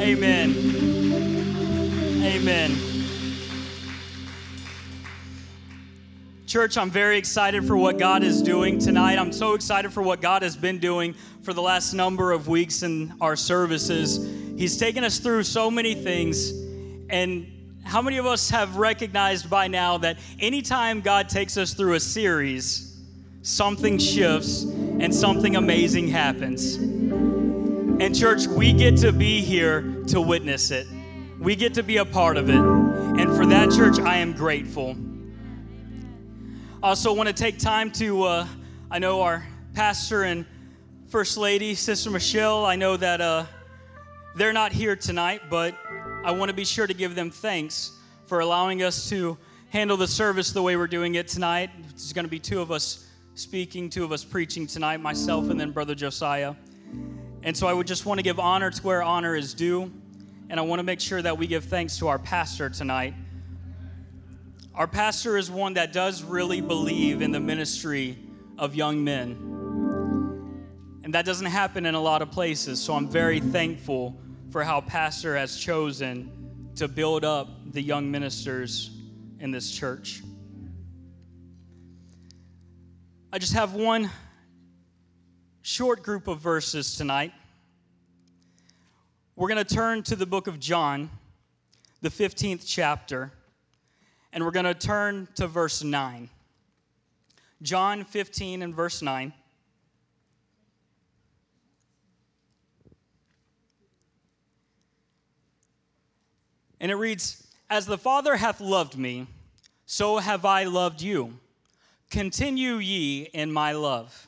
Amen. Amen. Church, I'm very excited for what God is doing tonight. I'm so excited for what God has been doing for the last number of weeks in our services. He's taken us through so many things. And how many of us have recognized by now that anytime God takes us through a series, something shifts and something amazing happens? And, church, we get to be here to witness it. We get to be a part of it. And for that, church, I am grateful. I also, want to take time to, uh, I know our pastor and first lady, Sister Michelle, I know that uh, they're not here tonight, but I want to be sure to give them thanks for allowing us to handle the service the way we're doing it tonight. It's going to be two of us speaking, two of us preaching tonight, myself and then Brother Josiah. And so I would just want to give honor to where honor is due. And I want to make sure that we give thanks to our pastor tonight. Our pastor is one that does really believe in the ministry of young men. And that doesn't happen in a lot of places. So I'm very thankful for how pastor has chosen to build up the young ministers in this church. I just have one short group of verses tonight. We're going to turn to the book of John, the 15th chapter, and we're going to turn to verse 9. John 15 and verse 9. And it reads, As the Father hath loved me, so have I loved you. Continue ye in my love.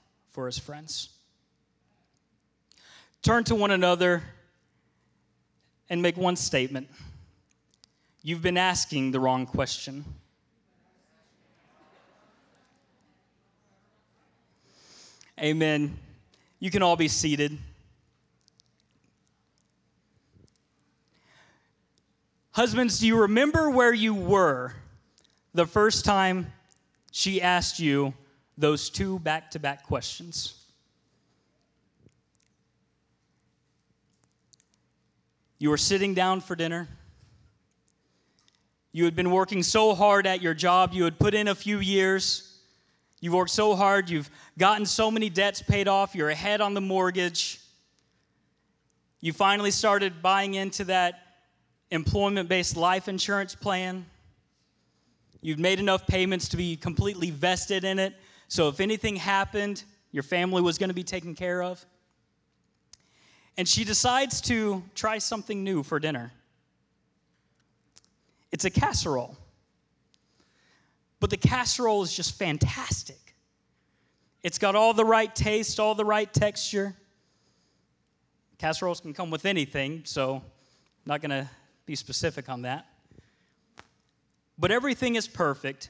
for his friends. Turn to one another and make one statement. You've been asking the wrong question. Amen. You can all be seated. Husbands, do you remember where you were the first time she asked you those two back to back questions. You were sitting down for dinner. You had been working so hard at your job, you had put in a few years. You've worked so hard, you've gotten so many debts paid off, you're ahead on the mortgage. You finally started buying into that employment based life insurance plan. You've made enough payments to be completely vested in it so if anything happened, your family was going to be taken care of. And she decides to try something new for dinner. It's a casserole. But the casserole is just fantastic. It's got all the right taste, all the right texture. Casseroles can come with anything, so I'm not going to be specific on that. But everything is perfect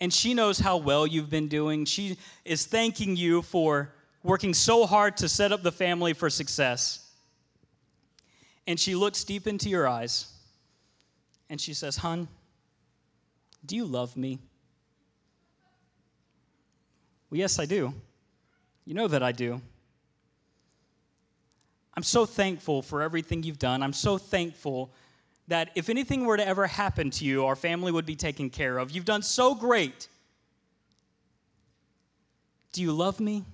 and she knows how well you've been doing. She is thanking you for working so hard to set up the family for success. And she looks deep into your eyes and she says, Hun, do you love me? Well, yes, I do. You know that I do. I'm so thankful for everything you've done. I'm so thankful that if anything were to ever happen to you, our family would be taken care of. You've done so great. Do you love me?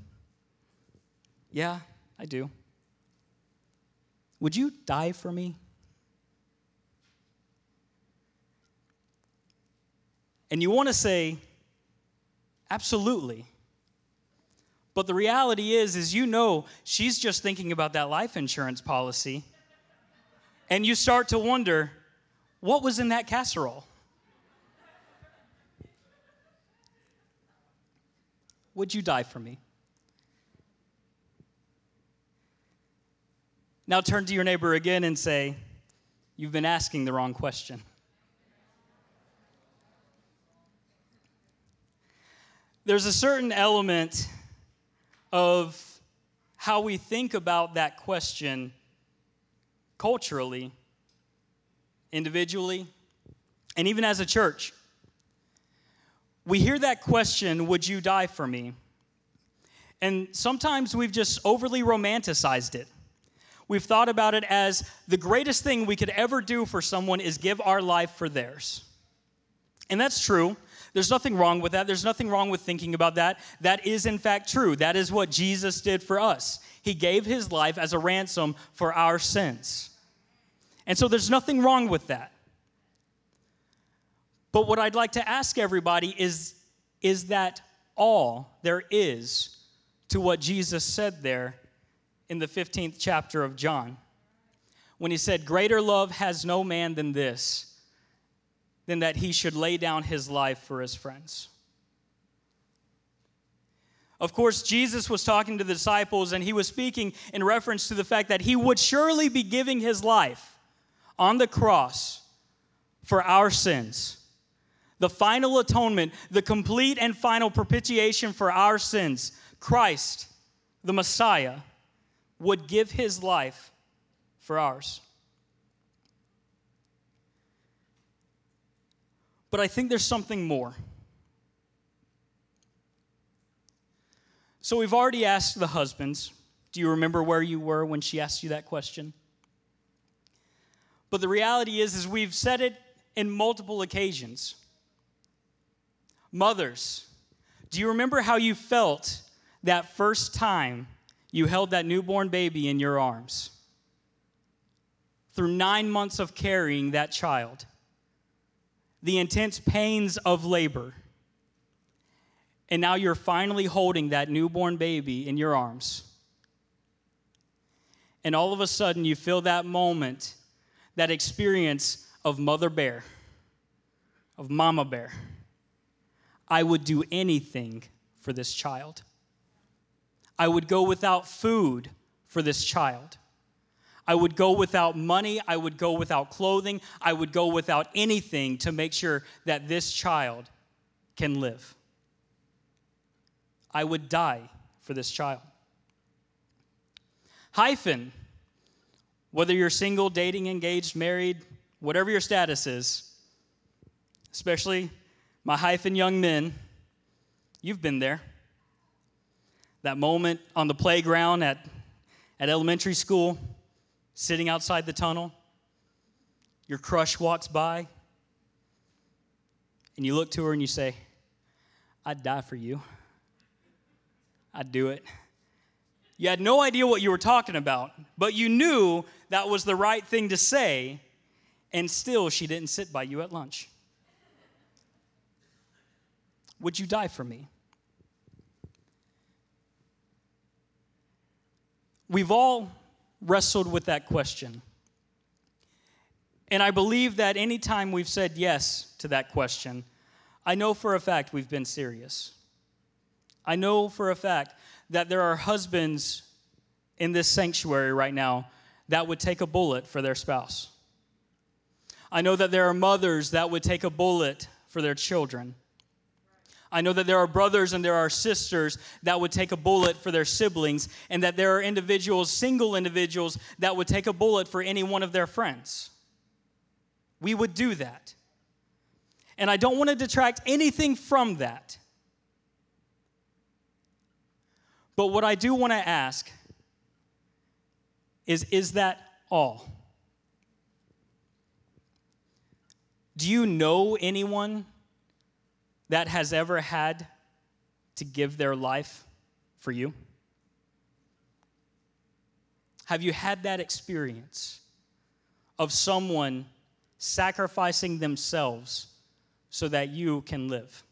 Yeah, I do. Would you die for me? And you want to say, absolutely. But the reality is, is you know she's just thinking about that life insurance policy and you start to wonder what was in that casserole? Would you die for me? Now turn to your neighbor again and say, You've been asking the wrong question. There's a certain element of how we think about that question culturally, individually, and even as a church. We hear that question, Would you die for me? And sometimes we've just overly romanticized it. We've thought about it as the greatest thing we could ever do for someone is give our life for theirs. And that's true. There's nothing wrong with that. There's nothing wrong with thinking about that. That is, in fact, true. That is what Jesus did for us. He gave his life as a ransom for our sins. And so there's nothing wrong with that. But what I'd like to ask everybody is is that all there is to what Jesus said there in the 15th chapter of John? When he said, Greater love has no man than this than that he should lay down his life for his friends. Of course, Jesus was talking to the disciples and he was speaking in reference to the fact that he would surely be giving his life on the cross for our sins. The final atonement, the complete and final propitiation for our sins. Christ, the Messiah, would give his life for ours. But I think there's something more. So we've already asked the husbands. Do you remember where you were when she asked you that question? But the reality is is we've said it in multiple occasions. Mothers, do you remember how you felt that first time you held that newborn baby in your arms? Through 9 months of carrying that child the intense pains of labor. And now you're finally holding that newborn baby in your arms. And all of a sudden, you feel that moment, that experience of Mother Bear, of Mama Bear. I would do anything for this child. I would go without food for this child. I would go without money. I would go without clothing. I would go without anything to make sure that this child can live. I would die for this child. Hyphen, whether you're single, dating, engaged, married, whatever your status is, especially my hyphen young men, you've been there. That moment on the playground at, at elementary school sitting outside the tunnel, your crush walks by, and you look to her and you say, I'd die for you. I'd do it. You had no idea what you were talking about, but you knew that was the right thing to say, and still she didn't sit by you at lunch. Would you die for me? We've all wrestled with that question. And I believe that anytime we've said yes to that question, I know for a fact we've been serious. I know for a fact that there are husbands in this sanctuary right now that would take a bullet for their spouse. I know that there are mothers that would take a bullet for their children. I know that there are brothers and there are sisters that would take a bullet for their siblings, and that there are individuals, single individuals, that would take a bullet for any one of their friends. We would do that. And I don't want to detract anything from that. But what I do want to ask is is that all? Do you know anyone that has ever had to give their life for you? Have you had that experience of someone sacrificing themselves so that you can live?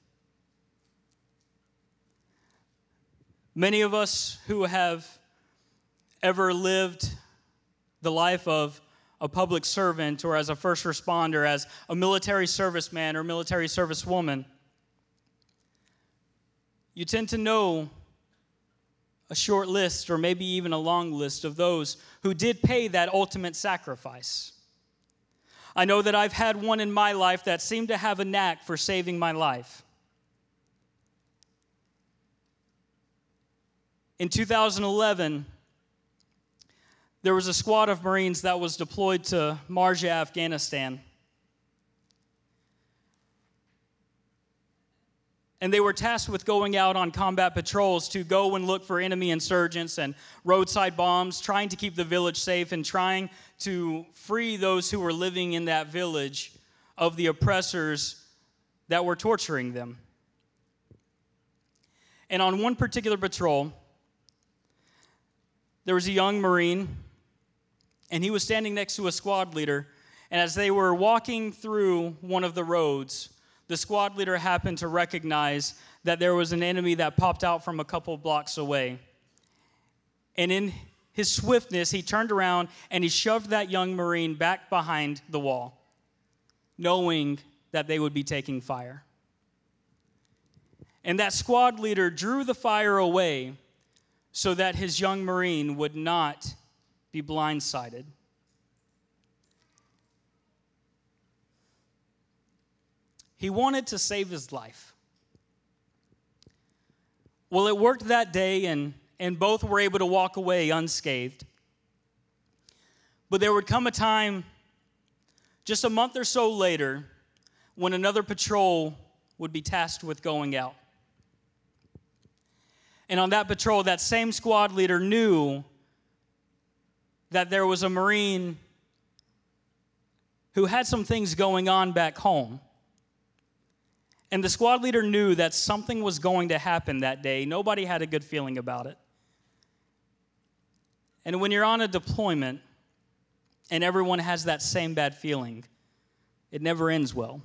Many of us who have ever lived the life of a public servant or as a first responder, as a military serviceman or military servicewoman, you tend to know a short list or maybe even a long list of those who did pay that ultimate sacrifice. I know that I've had one in my life that seemed to have a knack for saving my life. In 2011, there was a squad of Marines that was deployed to Marja, Afghanistan. And they were tasked with going out on combat patrols to go and look for enemy insurgents and roadside bombs, trying to keep the village safe and trying to free those who were living in that village of the oppressors that were torturing them. And on one particular patrol, there was a young Marine, and he was standing next to a squad leader. And as they were walking through one of the roads, the squad leader happened to recognize that there was an enemy that popped out from a couple blocks away. And in his swiftness, he turned around and he shoved that young Marine back behind the wall, knowing that they would be taking fire. And that squad leader drew the fire away so that his young Marine would not be blindsided. He wanted to save his life. Well, it worked that day, and, and both were able to walk away unscathed. But there would come a time, just a month or so later, when another patrol would be tasked with going out. And on that patrol, that same squad leader knew that there was a Marine who had some things going on back home. And the squad leader knew that something was going to happen that day. Nobody had a good feeling about it. And when you're on a deployment and everyone has that same bad feeling, it never ends well.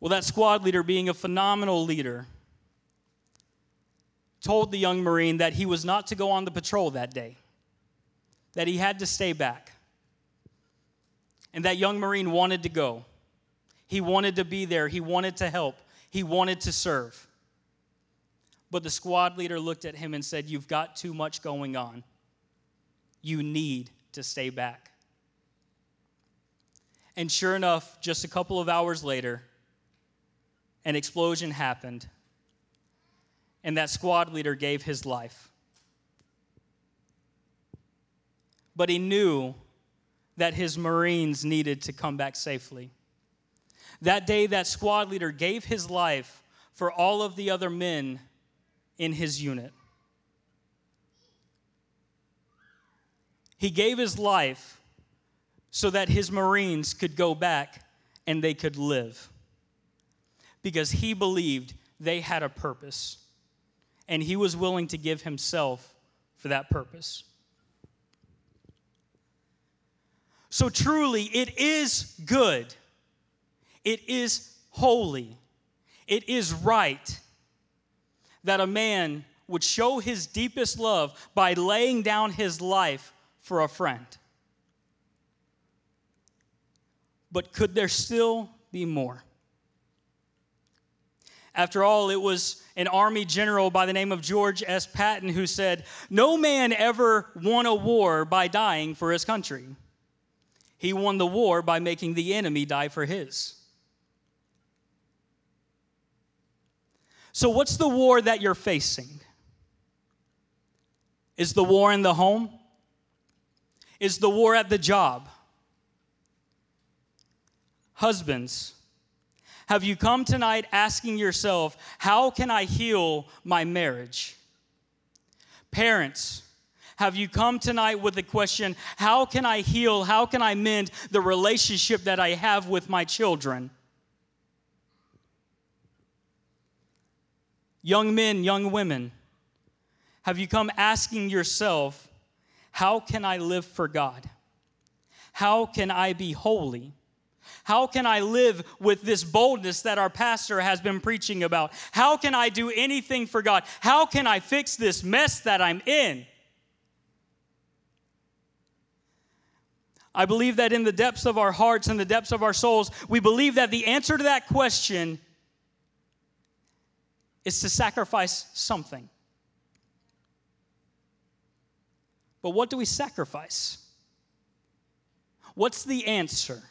Well, that squad leader, being a phenomenal leader, told the young Marine that he was not to go on the patrol that day, that he had to stay back. And that young Marine wanted to go. He wanted to be there. He wanted to help. He wanted to serve. But the squad leader looked at him and said, You've got too much going on. You need to stay back. And sure enough, just a couple of hours later, an explosion happened, and that squad leader gave his life. But he knew that his Marines needed to come back safely. That day, that squad leader gave his life for all of the other men in his unit. He gave his life so that his Marines could go back and they could live. Because he believed they had a purpose. And he was willing to give himself for that purpose. So truly, it is good it is holy, it is right that a man would show his deepest love by laying down his life for a friend. But could there still be more? After all, it was an army general by the name of George S. Patton who said, No man ever won a war by dying for his country. He won the war by making the enemy die for his. So, what's the war that you're facing? Is the war in the home? Is the war at the job? Husbands, have you come tonight asking yourself, how can I heal my marriage? Parents, have you come tonight with the question, how can I heal, how can I mend the relationship that I have with my children? Young men, young women, have you come asking yourself, how can I live for God? How can I be holy? How can I live with this boldness that our pastor has been preaching about? How can I do anything for God? How can I fix this mess that I'm in? I believe that in the depths of our hearts and the depths of our souls, we believe that the answer to that question is to sacrifice something. But what do we sacrifice? What's the answer?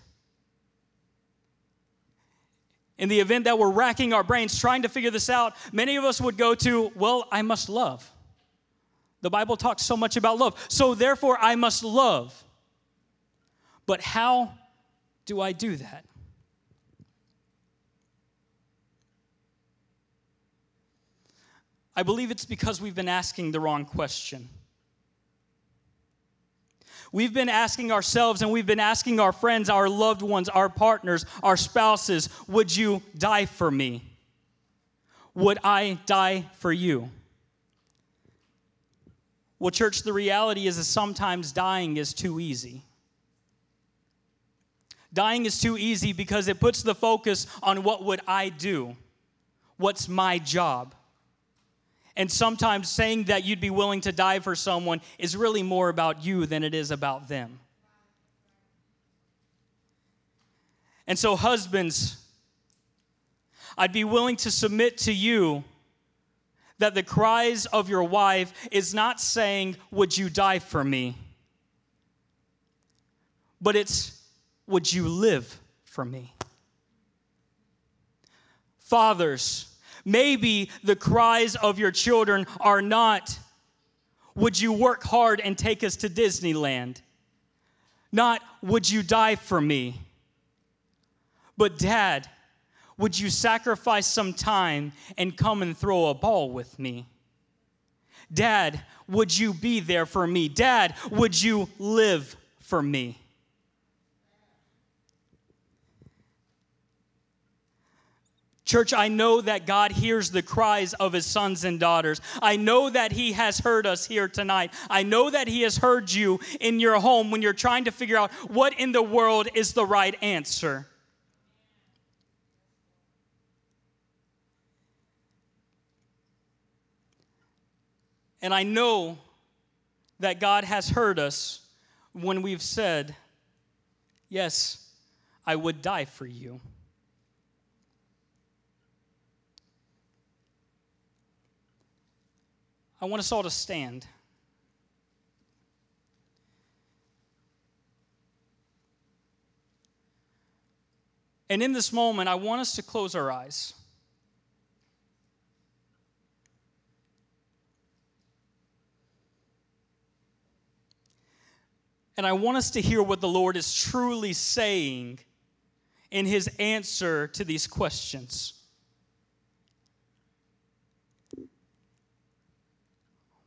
In the event that we're racking our brains trying to figure this out, many of us would go to, well, I must love. The Bible talks so much about love. So therefore, I must love. But how do I do that? I believe it's because we've been asking the wrong question. We've been asking ourselves and we've been asking our friends, our loved ones, our partners, our spouses, would you die for me? Would I die for you? Well, church, the reality is that sometimes dying is too easy. Dying is too easy because it puts the focus on what would I do? What's my job? And sometimes saying that you'd be willing to die for someone is really more about you than it is about them. And so, husbands, I'd be willing to submit to you that the cries of your wife is not saying, Would you die for me? But it's, Would you live for me? Fathers, Maybe the cries of your children are not, Would you work hard and take us to Disneyland? Not, Would you die for me? But, Dad, would you sacrifice some time and come and throw a ball with me? Dad, would you be there for me? Dad, would you live for me? Church, I know that God hears the cries of his sons and daughters. I know that he has heard us here tonight. I know that he has heard you in your home when you're trying to figure out what in the world is the right answer. And I know that God has heard us when we've said, Yes, I would die for you. I want us all to stand. And in this moment, I want us to close our eyes. And I want us to hear what the Lord is truly saying in his answer to these questions.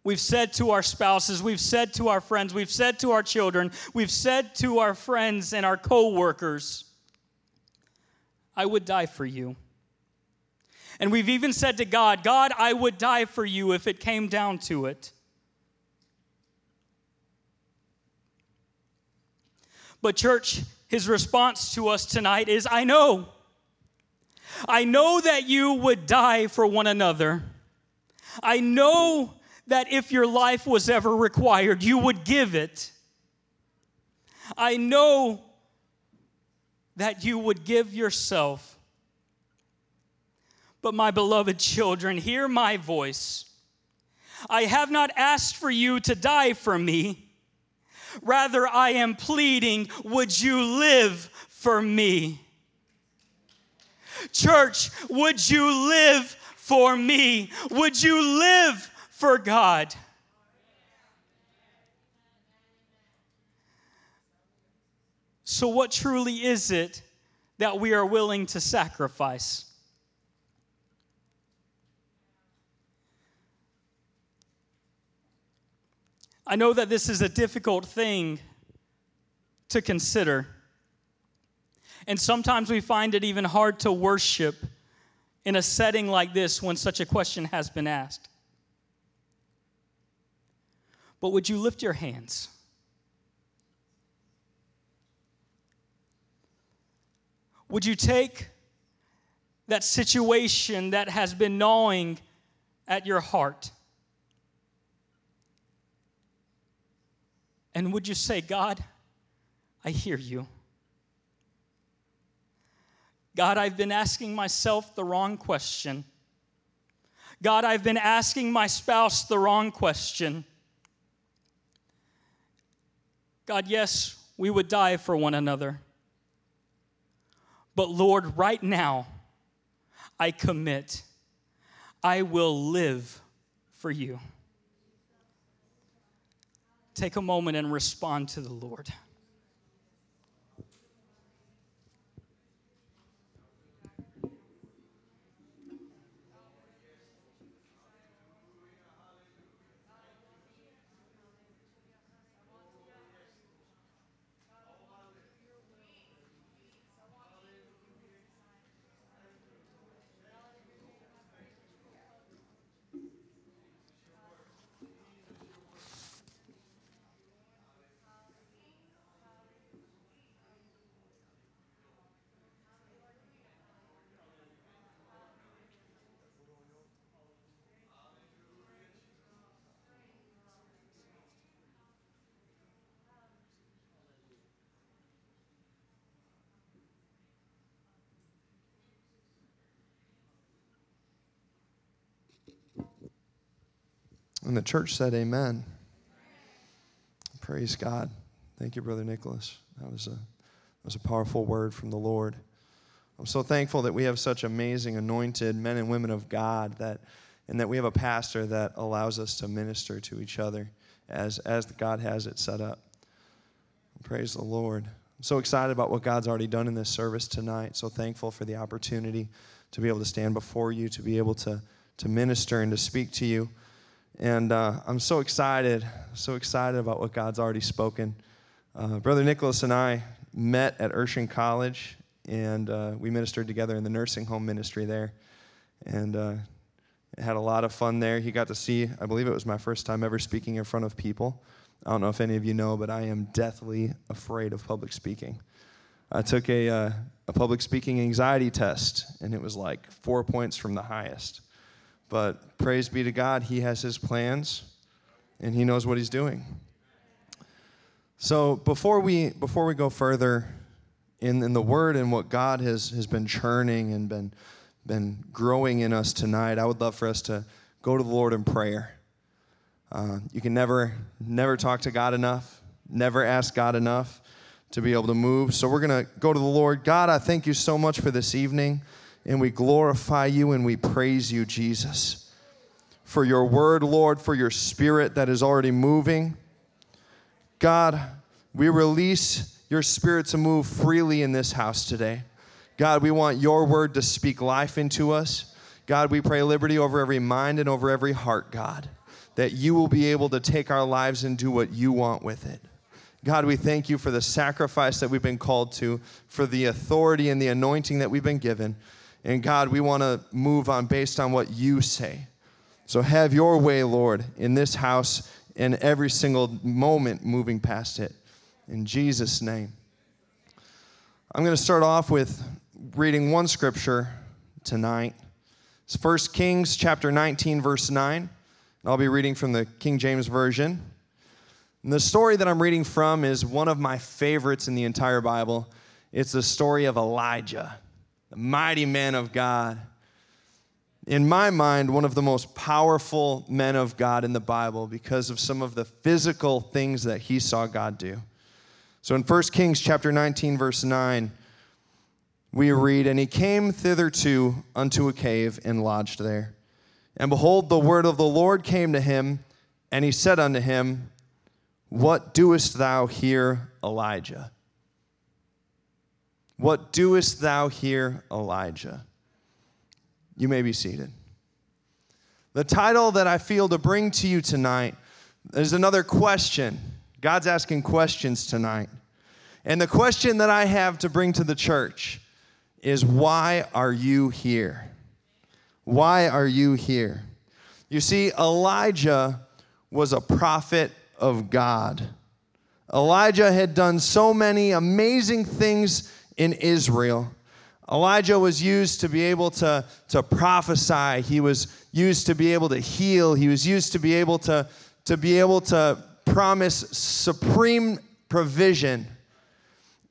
We've said to our spouses, we've said to our friends, we've said to our children, we've said to our friends and our co-workers, I would die for you. And we've even said to God, God, I would die for you if it came down to it. But, church, his response to us tonight is I know. I know that you would die for one another. I know that if your life was ever required, you would give it. I know that you would give yourself. But, my beloved children, hear my voice. I have not asked for you to die for me. Rather, I am pleading, would you live for me? Church, would you live for me? Would you live for God. So, what truly is it that we are willing to sacrifice? I know that this is a difficult thing to consider. And sometimes we find it even hard to worship in a setting like this when such a question has been asked. But would you lift your hands? Would you take that situation that has been gnawing at your heart? And would you say, God, I hear you? God, I've been asking myself the wrong question. God, I've been asking my spouse the wrong question. God, yes, we would die for one another. But Lord, right now, I commit, I will live for you. Take a moment and respond to the Lord. And the church said, Amen. Praise God. Thank you, Brother Nicholas. That was a, that was a powerful word from the Lord. I'm so thankful that we have such amazing, anointed men and women of God that, and that we have a pastor that allows us to minister to each other as, as God has it set up. Praise the Lord. I'm so excited about what God's already done in this service tonight. So thankful for the opportunity to be able to stand before you, to be able to, to minister and to speak to you. And uh, I'm so excited, so excited about what God's already spoken. Uh, Brother Nicholas and I met at Urshan College, and uh, we ministered together in the nursing home ministry there. And uh, had a lot of fun there. He got to see, I believe it was my first time ever speaking in front of people. I don't know if any of you know, but I am deathly afraid of public speaking. I took a, uh, a public speaking anxiety test, and it was like four points from the highest. But praise be to God, He has His plans and He knows what He's doing. So before we before we go further in, in the Word and what God has has been churning and been been growing in us tonight, I would love for us to go to the Lord in prayer. Uh, you can never never talk to God enough, never ask God enough to be able to move. So we're gonna go to the Lord. God, I thank you so much for this evening and we glorify you and we praise you, Jesus, for your word, Lord, for your spirit that is already moving. God, we release your spirit to move freely in this house today. God, we want your word to speak life into us. God, we pray liberty over every mind and over every heart, God, that you will be able to take our lives and do what you want with it. God, we thank you for the sacrifice that we've been called to, for the authority and the anointing that we've been given. And God, we want to move on based on what you say. So have your way, Lord, in this house and every single moment moving past it. In Jesus' name. I'm going to start off with reading one scripture tonight. It's 1 Kings chapter 19 verse 9. I'll be reading from the King James version. And the story that I'm reading from is one of my favorites in the entire Bible. It's the story of Elijah the mighty man of God. In my mind, one of the most powerful men of God in the Bible because of some of the physical things that he saw God do. So in 1 Kings chapter 19, verse 9, we read, And he came thitherto unto a cave and lodged there. And behold, the word of the Lord came to him, and he said unto him, What doest thou here, Elijah? What doest thou here, Elijah? You may be seated. The title that I feel to bring to you tonight is another question. God's asking questions tonight. And the question that I have to bring to the church is why are you here? Why are you here? You see, Elijah was a prophet of God. Elijah had done so many amazing things in Israel. Elijah was used to be able to, to prophesy. He was used to be able to heal. He was used to be able to, to be able to promise supreme provision.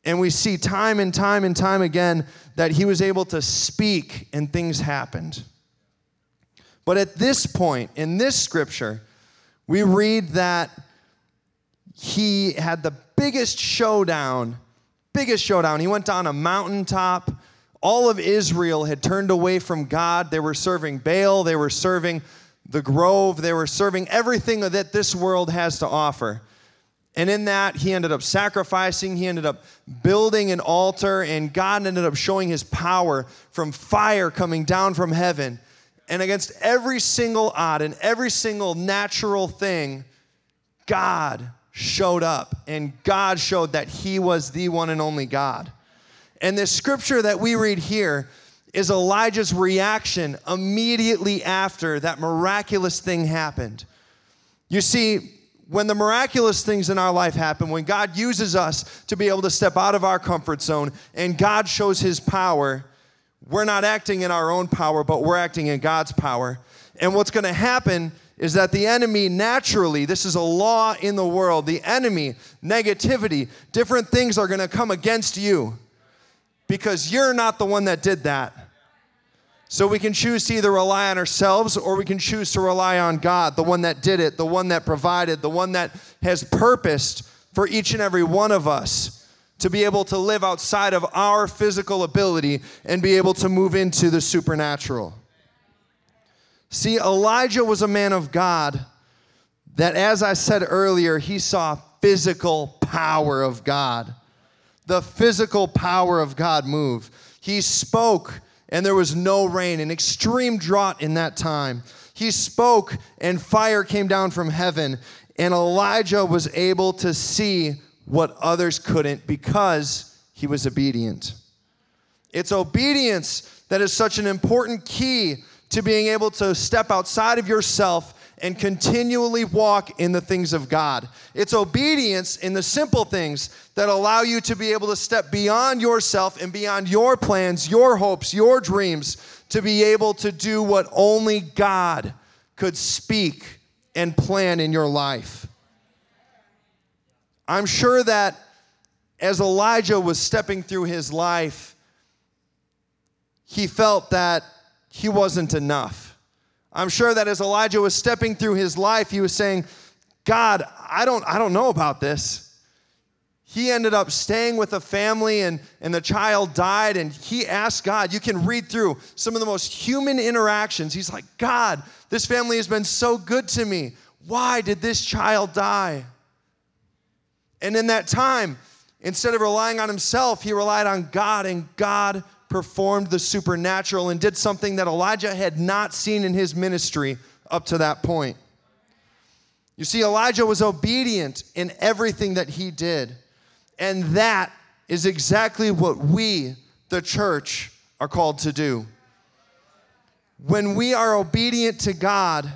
And we see time and time and time again that he was able to speak and things happened. But at this point, in this scripture, we read that he had the biggest showdown, biggest showdown. He went down a mountaintop. All of Israel had turned away from God. They were serving Baal, they were serving the grove, they were serving everything that this world has to offer. And in that, he ended up sacrificing, he ended up building an altar, and God ended up showing his power from fire coming down from heaven. And against every single odd and every single natural thing, God showed up, and God showed that he was the one and only God. And this scripture that we read here is Elijah's reaction immediately after that miraculous thing happened. You see, when the miraculous things in our life happen, when God uses us to be able to step out of our comfort zone and God shows his power, we're not acting in our own power, but we're acting in God's power. And what's going to happen is that the enemy naturally, this is a law in the world, the enemy, negativity, different things are going to come against you because you're not the one that did that. So we can choose to either rely on ourselves or we can choose to rely on God, the one that did it, the one that provided, the one that has purposed for each and every one of us to be able to live outside of our physical ability and be able to move into the supernatural. See, Elijah was a man of God that, as I said earlier, he saw physical power of God. The physical power of God move. He spoke and there was no rain, an extreme drought in that time. He spoke, and fire came down from heaven, and Elijah was able to see what others couldn't because he was obedient. It's obedience that is such an important key to being able to step outside of yourself and continually walk in the things of God. It's obedience in the simple things that allow you to be able to step beyond yourself and beyond your plans, your hopes, your dreams, to be able to do what only God could speak and plan in your life. I'm sure that as Elijah was stepping through his life, he felt that he wasn't enough. I'm sure that as Elijah was stepping through his life, he was saying, God, I don't, I don't know about this. He ended up staying with a family and, and the child died, and he asked God. You can read through some of the most human interactions. He's like, God, this family has been so good to me. Why did this child die? And in that time, instead of relying on himself, he relied on God, and God performed the supernatural and did something that Elijah had not seen in his ministry up to that point. You see, Elijah was obedient in everything that he did. And that is exactly what we, the church, are called to do. When we are obedient to God,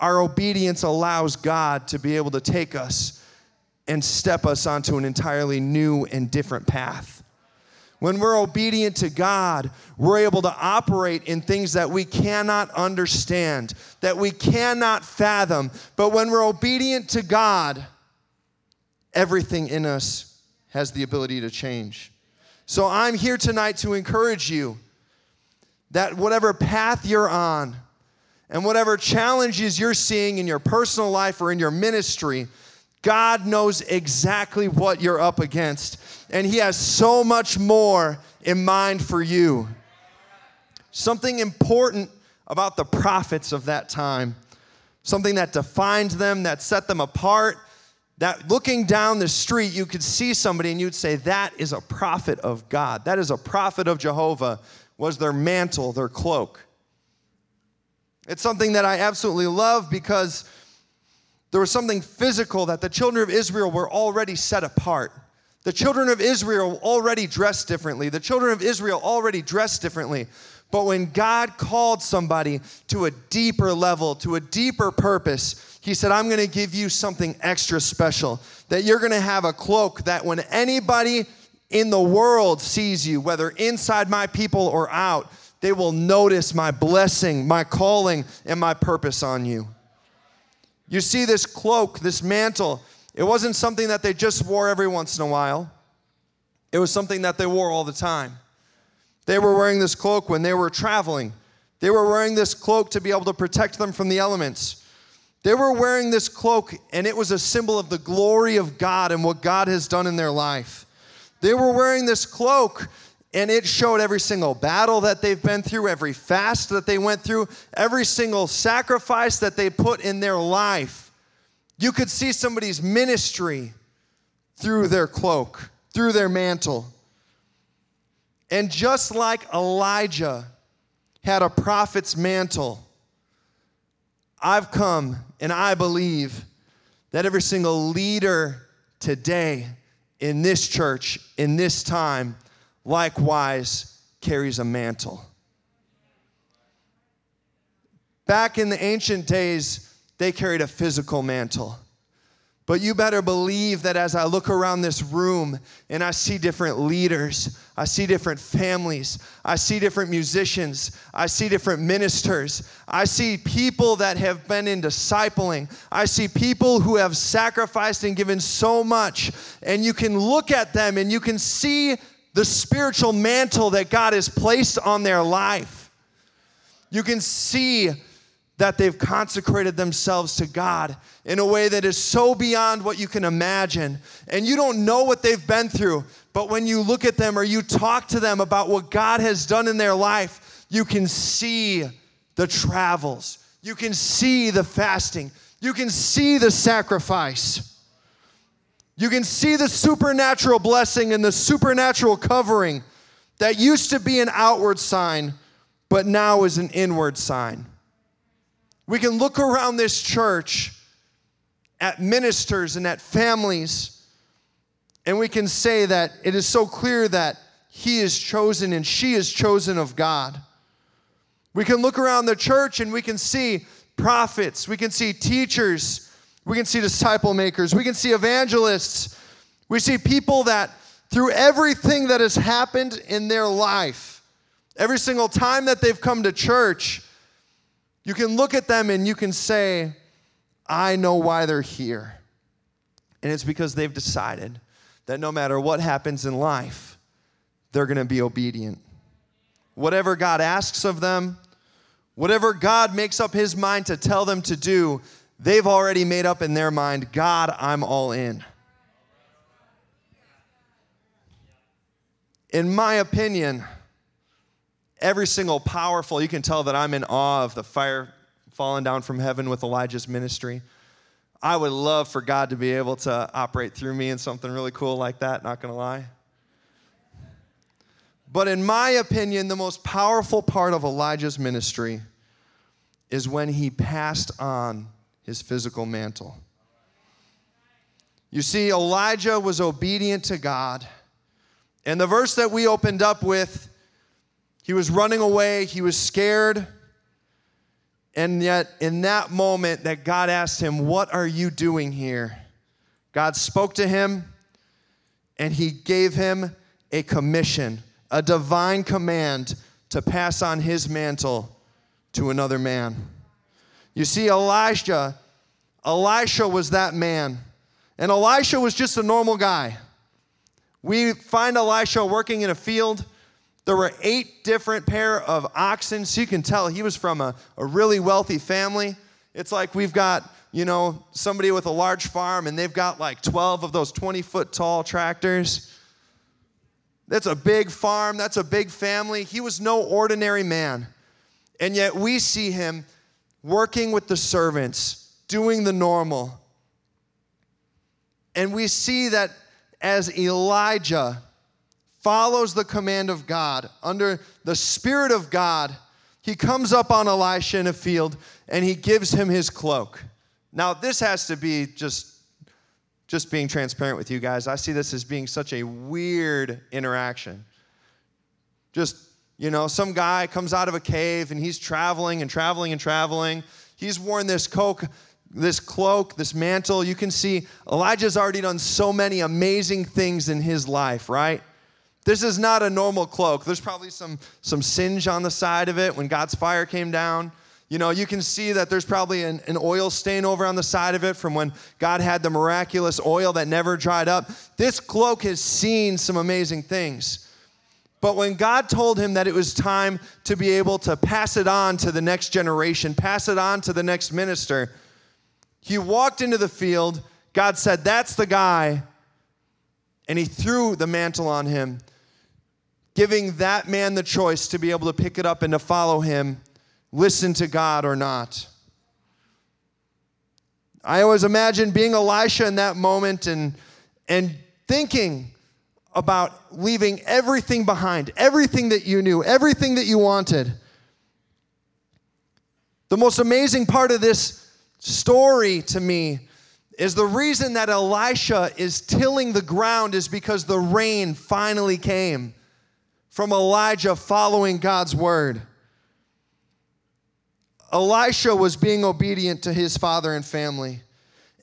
our obedience allows God to be able to take us and step us onto an entirely new and different path. When we're obedient to God, we're able to operate in things that we cannot understand, that we cannot fathom. But when we're obedient to God, everything in us has the ability to change. So I'm here tonight to encourage you that whatever path you're on and whatever challenges you're seeing in your personal life or in your ministry, God knows exactly what you're up against, and He has so much more in mind for you. Something important about the prophets of that time, something that defined them, that set them apart, that looking down the street, you could see somebody and you'd say, That is a prophet of God. That is a prophet of Jehovah, was their mantle, their cloak. It's something that I absolutely love because there was something physical that the children of Israel were already set apart. The children of Israel already dressed differently. The children of Israel already dressed differently. But when God called somebody to a deeper level, to a deeper purpose, He said, I'm going to give you something extra special. That you're going to have a cloak that when anybody in the world sees you, whether inside my people or out, they will notice my blessing, my calling, and my purpose on you. You see, this cloak, this mantle, it wasn't something that they just wore every once in a while, it was something that they wore all the time. They were wearing this cloak when they were traveling. They were wearing this cloak to be able to protect them from the elements. They were wearing this cloak, and it was a symbol of the glory of God and what God has done in their life. They were wearing this cloak, and it showed every single battle that they've been through, every fast that they went through, every single sacrifice that they put in their life. You could see somebody's ministry through their cloak, through their mantle. And just like Elijah had a prophet's mantle, I've come and I believe that every single leader today in this church, in this time, likewise carries a mantle. Back in the ancient days, they carried a physical mantle. But you better believe that as I look around this room and I see different leaders, I see different families, I see different musicians, I see different ministers, I see people that have been in discipling, I see people who have sacrificed and given so much, and you can look at them and you can see the spiritual mantle that God has placed on their life. You can see that they've consecrated themselves to God in a way that is so beyond what you can imagine. And you don't know what they've been through, but when you look at them or you talk to them about what God has done in their life, you can see the travels, you can see the fasting, you can see the sacrifice. You can see the supernatural blessing and the supernatural covering that used to be an outward sign, but now is an inward sign. We can look around this church at ministers and at families, and we can say that it is so clear that he is chosen and she is chosen of God. We can look around the church and we can see prophets, we can see teachers, we can see disciple makers, we can see evangelists, we see people that through everything that has happened in their life, every single time that they've come to church, you can look at them and you can say, I know why they're here. And it's because they've decided that no matter what happens in life, they're going to be obedient. Whatever God asks of them, whatever God makes up his mind to tell them to do, they've already made up in their mind God, I'm all in. In my opinion, every single powerful, you can tell that I'm in awe of the fire falling down from heaven with Elijah's ministry. I would love for God to be able to operate through me in something really cool like that, not gonna lie. But in my opinion, the most powerful part of Elijah's ministry is when he passed on his physical mantle. You see, Elijah was obedient to God. And the verse that we opened up with he was running away, he was scared. And yet, in that moment, that God asked him, What are you doing here? God spoke to him and he gave him a commission, a divine command to pass on his mantle to another man. You see, Elijah, Elisha was that man. And Elisha was just a normal guy. We find Elisha working in a field there were eight different pair of oxen, so you can tell he was from a, a really wealthy family. It's like we've got, you know, somebody with a large farm and they've got like 12 of those 20 foot tall tractors. That's a big farm, that's a big family. He was no ordinary man. And yet we see him working with the servants, doing the normal. And we see that as Elijah follows the command of God, under the Spirit of God, he comes up on Elisha in a field and he gives him his cloak. Now, this has to be just just being transparent with you guys. I see this as being such a weird interaction. Just, you know, some guy comes out of a cave and he's traveling and traveling and traveling. He's worn this this cloak, this mantle. You can see Elijah's already done so many amazing things in his life, right? This is not a normal cloak. There's probably some, some singe on the side of it when God's fire came down. You know, you can see that there's probably an, an, oil stain over on the side of it from when God had the miraculous oil that never dried up. This cloak has seen some amazing things. But when God told him that it was time to be able to pass it on to the next generation, pass it on to the next minister, he walked into the field. God said, That's the guy. And he threw the mantle on him, giving that man the choice to be able to pick it up and to follow him, listen to God or not. I always imagine being Elisha in that moment and, and thinking about leaving everything behind, everything that you knew, everything that you wanted. The most amazing part of this story to me is the reason that Elisha is tilling the ground is because the rain finally came from Elijah following God's word. Elisha was being obedient to his father and family,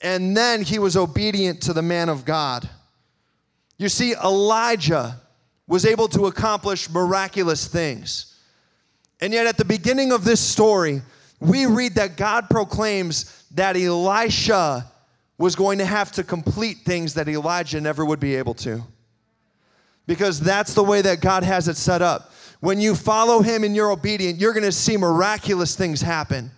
and then he was obedient to the man of God. You see, Elijah was able to accomplish miraculous things. And yet, at the beginning of this story, we read that God proclaims that Elisha was going to have to complete things that Elijah never would be able to. Because that's the way that God has it set up. When you follow Him and you're obedient, you're gonna see miraculous things happen.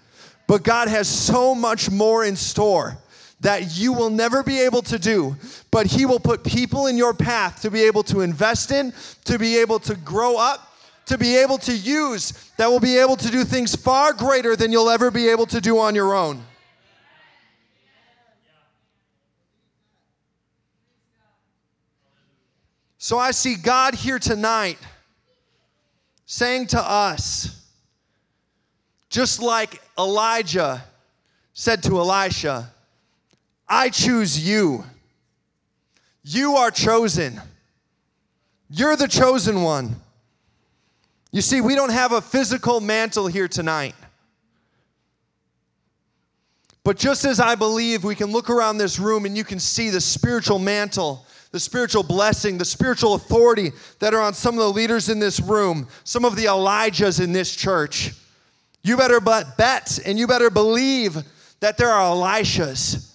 But God has so much more in store that you will never be able to do, but He will put people in your path to be able to invest in, to be able to grow up, to be able to use, that will be able to do things far greater than you'll ever be able to do on your own. So I see God here tonight saying to us, just like Elijah said to Elisha, I choose you. You are chosen. You're the chosen one. You see, we don't have a physical mantle here tonight. But just as I believe we can look around this room and you can see the spiritual mantle, the spiritual blessing, the spiritual authority that are on some of the leaders in this room, some of the Elijahs in this church, you better bet and you better believe that there are Elishas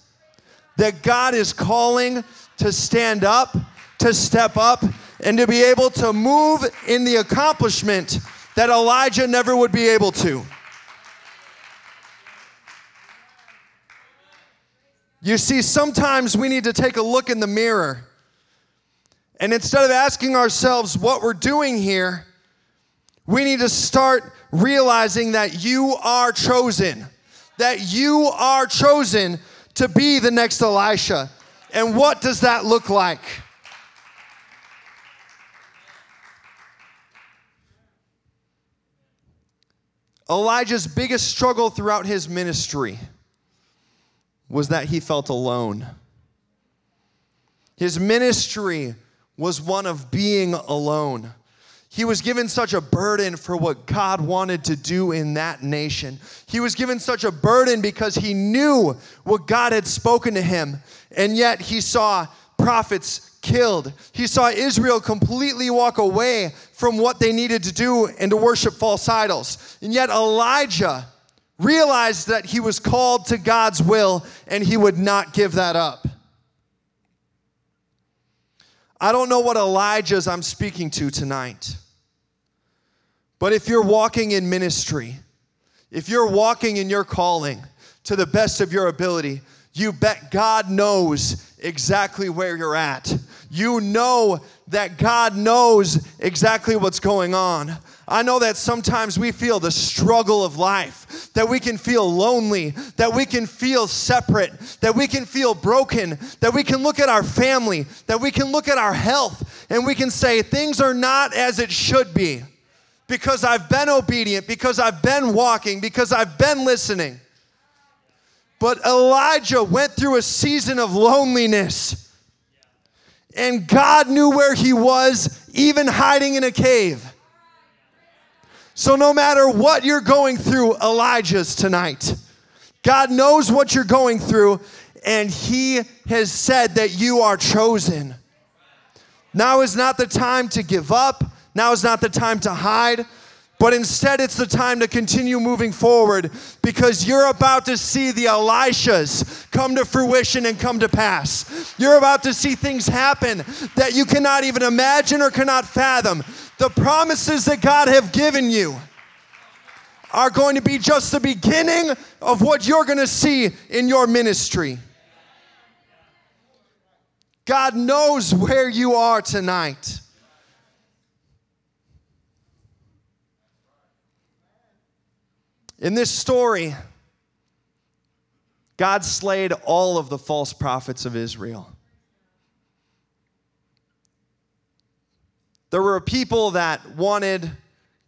that God is calling to stand up, to step up, and to be able to move in the accomplishment that Elijah never would be able to. You see, sometimes we need to take a look in the mirror. And instead of asking ourselves what we're doing here, we need to start realizing that you are chosen. That you are chosen to be the next Elisha. And what does that look like? Elijah's biggest struggle throughout his ministry was that he felt alone. His ministry was one of being alone. He was given such a burden for what God wanted to do in that nation. He was given such a burden because he knew what God had spoken to him, and yet he saw prophets killed. He saw Israel completely walk away from what they needed to do and to worship false idols. And yet Elijah realized that he was called to God's will and he would not give that up. I don't know what Elijah's I'm speaking to tonight. But if you're walking in ministry, if you're walking in your calling to the best of your ability, you bet God knows exactly where you're at. You know that God knows exactly what's going on. I know that sometimes we feel the struggle of life, that we can feel lonely, that we can feel separate, that we can feel broken, that we can look at our family, that we can look at our health, and we can say, things are not as it should be because I've been obedient, because I've been walking, because I've been listening. But Elijah went through a season of loneliness. And God knew where he was, even hiding in a cave. So, no matter what you're going through, Elijah's tonight, God knows what you're going through, and he has said that you are chosen. Now is not the time to give up. Now is not the time to hide, but instead it's the time to continue moving forward because you're about to see the Elishas come to fruition and come to pass. You're about to see things happen that you cannot even imagine or cannot fathom. The promises that God have given you are going to be just the beginning of what you're going to see in your ministry. God knows where you are tonight. In this story, God slayed all of the false prophets of Israel. There were people that wanted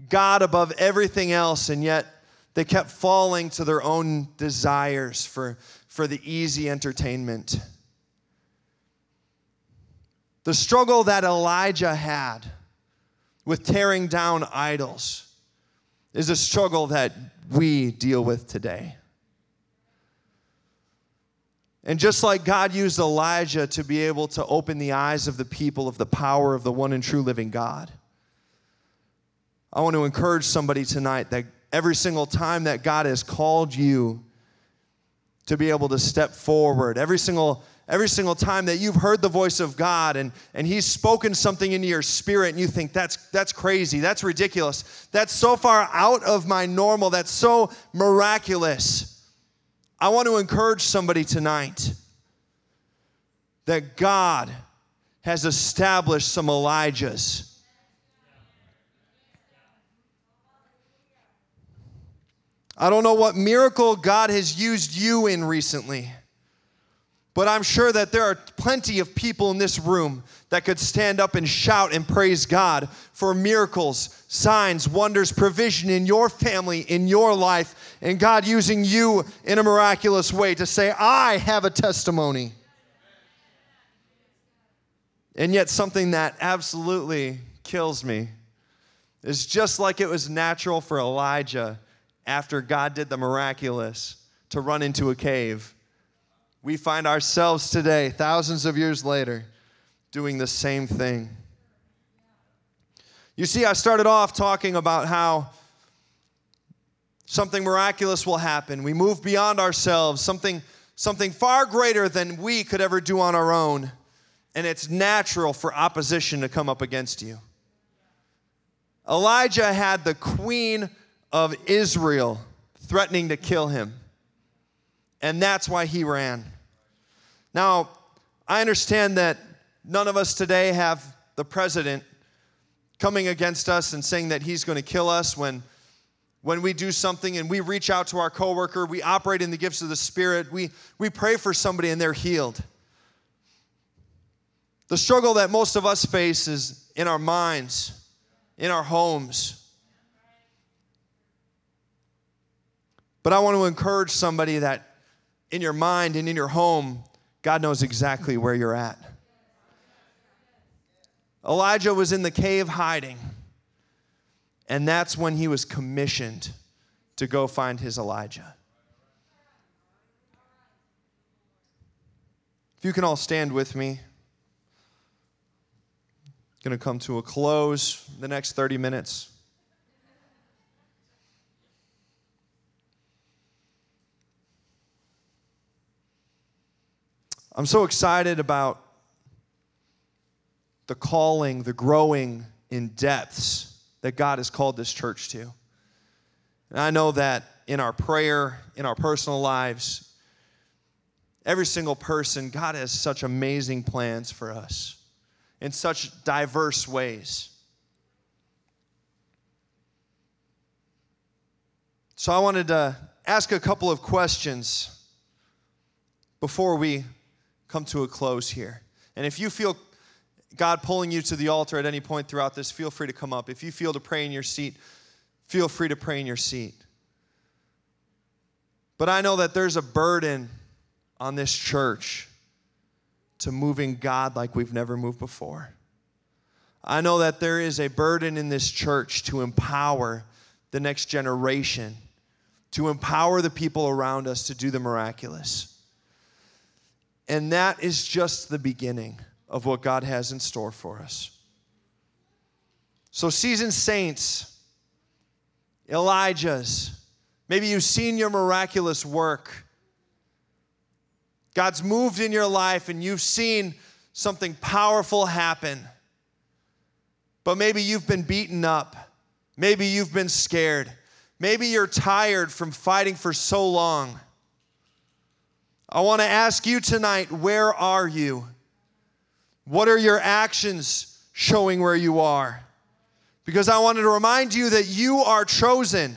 God above everything else, and yet they kept falling to their own desires for, for the easy entertainment. The struggle that Elijah had with tearing down idols is a struggle that we deal with today. And just like God used Elijah to be able to open the eyes of the people of the power of the one and true living God, I want to encourage somebody tonight that every single time that God has called you to be able to step forward, every single every single time that you've heard the voice of God and, and He's spoken something into your spirit and you think that's that's crazy, that's ridiculous, that's so far out of my normal, that's so miraculous. I want to encourage somebody tonight that God has established some Elijahs. I don't know what miracle God has used you in recently, but I'm sure that there are plenty of people in this room that could stand up and shout and praise God for miracles, signs, wonders, provision in your family, in your life, and God using you in a miraculous way to say, I have a testimony. And yet, something that absolutely kills me is just like it was natural for Elijah after God did the miraculous to run into a cave, we find ourselves today, thousands of years later, doing the same thing. You see, I started off talking about how something miraculous will happen. We move beyond ourselves, something, something far greater than we could ever do on our own. And it's natural for opposition to come up against you. Elijah had the queen of Israel threatening to kill him. And that's why he ran. Now, I understand that none of us today have the president coming against us and saying that he's going to kill us when when we do something and we reach out to our coworker, we operate in the gifts of the Spirit, we, we pray for somebody and they're healed. The struggle that most of us face is in our minds, in our homes, But I want to encourage somebody that in your mind and in your home, God knows exactly where you're at. Elijah was in the cave hiding, and that's when he was commissioned to go find his Elijah. If you can all stand with me, I'm going to come to a close the next 30 minutes. I'm so excited about the calling, the growing in depths that God has called this church to. And I know that in our prayer, in our personal lives, every single person, God has such amazing plans for us in such diverse ways. So I wanted to ask a couple of questions before we come to a close here. And if you feel God pulling you to the altar at any point throughout this, feel free to come up. If you feel to pray in your seat, feel free to pray in your seat. But I know that there's a burden on this church to moving God like we've never moved before. I know that there is a burden in this church to empower the next generation, to empower the people around us to do the miraculous. And that is just the beginning of what God has in store for us. So, seasoned saints, Elijah's. Maybe you've seen your miraculous work. God's moved in your life and you've seen something powerful happen. But maybe you've been beaten up. Maybe you've been scared. Maybe you're tired from fighting for so long. I want to ask you tonight where are you? What are your actions showing where you are? Because I wanted to remind you that you are chosen.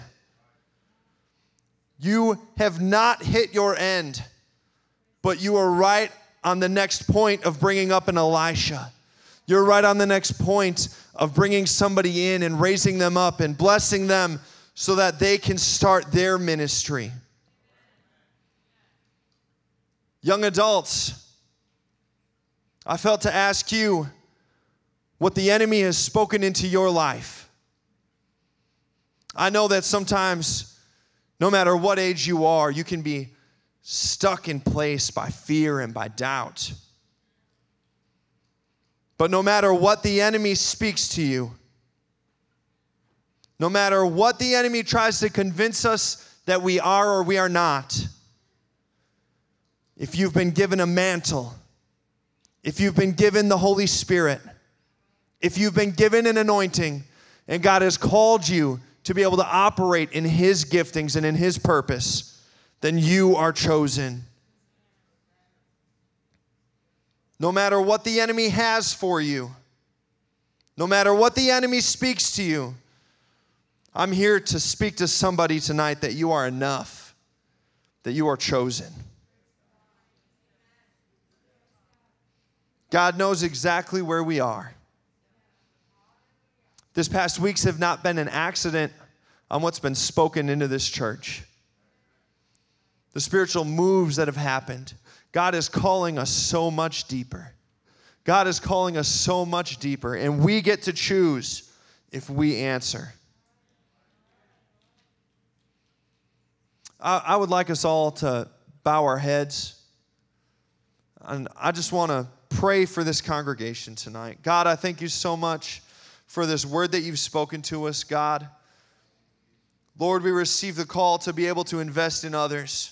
You have not hit your end, but you are right on the next point of bringing up an Elisha. You're right on the next point of bringing somebody in and raising them up and blessing them so that they can start their ministry. Young adults, I felt to ask you what the enemy has spoken into your life. I know that sometimes, no matter what age you are, you can be stuck in place by fear and by doubt. But no matter what the enemy speaks to you, no matter what the enemy tries to convince us that we are or we are not, if you've been given a mantle, if you've been given the Holy Spirit, if you've been given an anointing, and God has called you to be able to operate in His giftings and in His purpose, then you are chosen. No matter what the enemy has for you, no matter what the enemy speaks to you, I'm here to speak to somebody tonight that you are enough, that you are chosen. God knows exactly where we are. This past weeks have not been an accident on what's been spoken into this church. The spiritual moves that have happened. God is calling us so much deeper. God is calling us so much deeper, and we get to choose if we answer. I, I would like us all to bow our heads. And I just want to pray for this congregation tonight. God, I thank you so much for this word that you've spoken to us, God. Lord, we receive the call to be able to invest in others.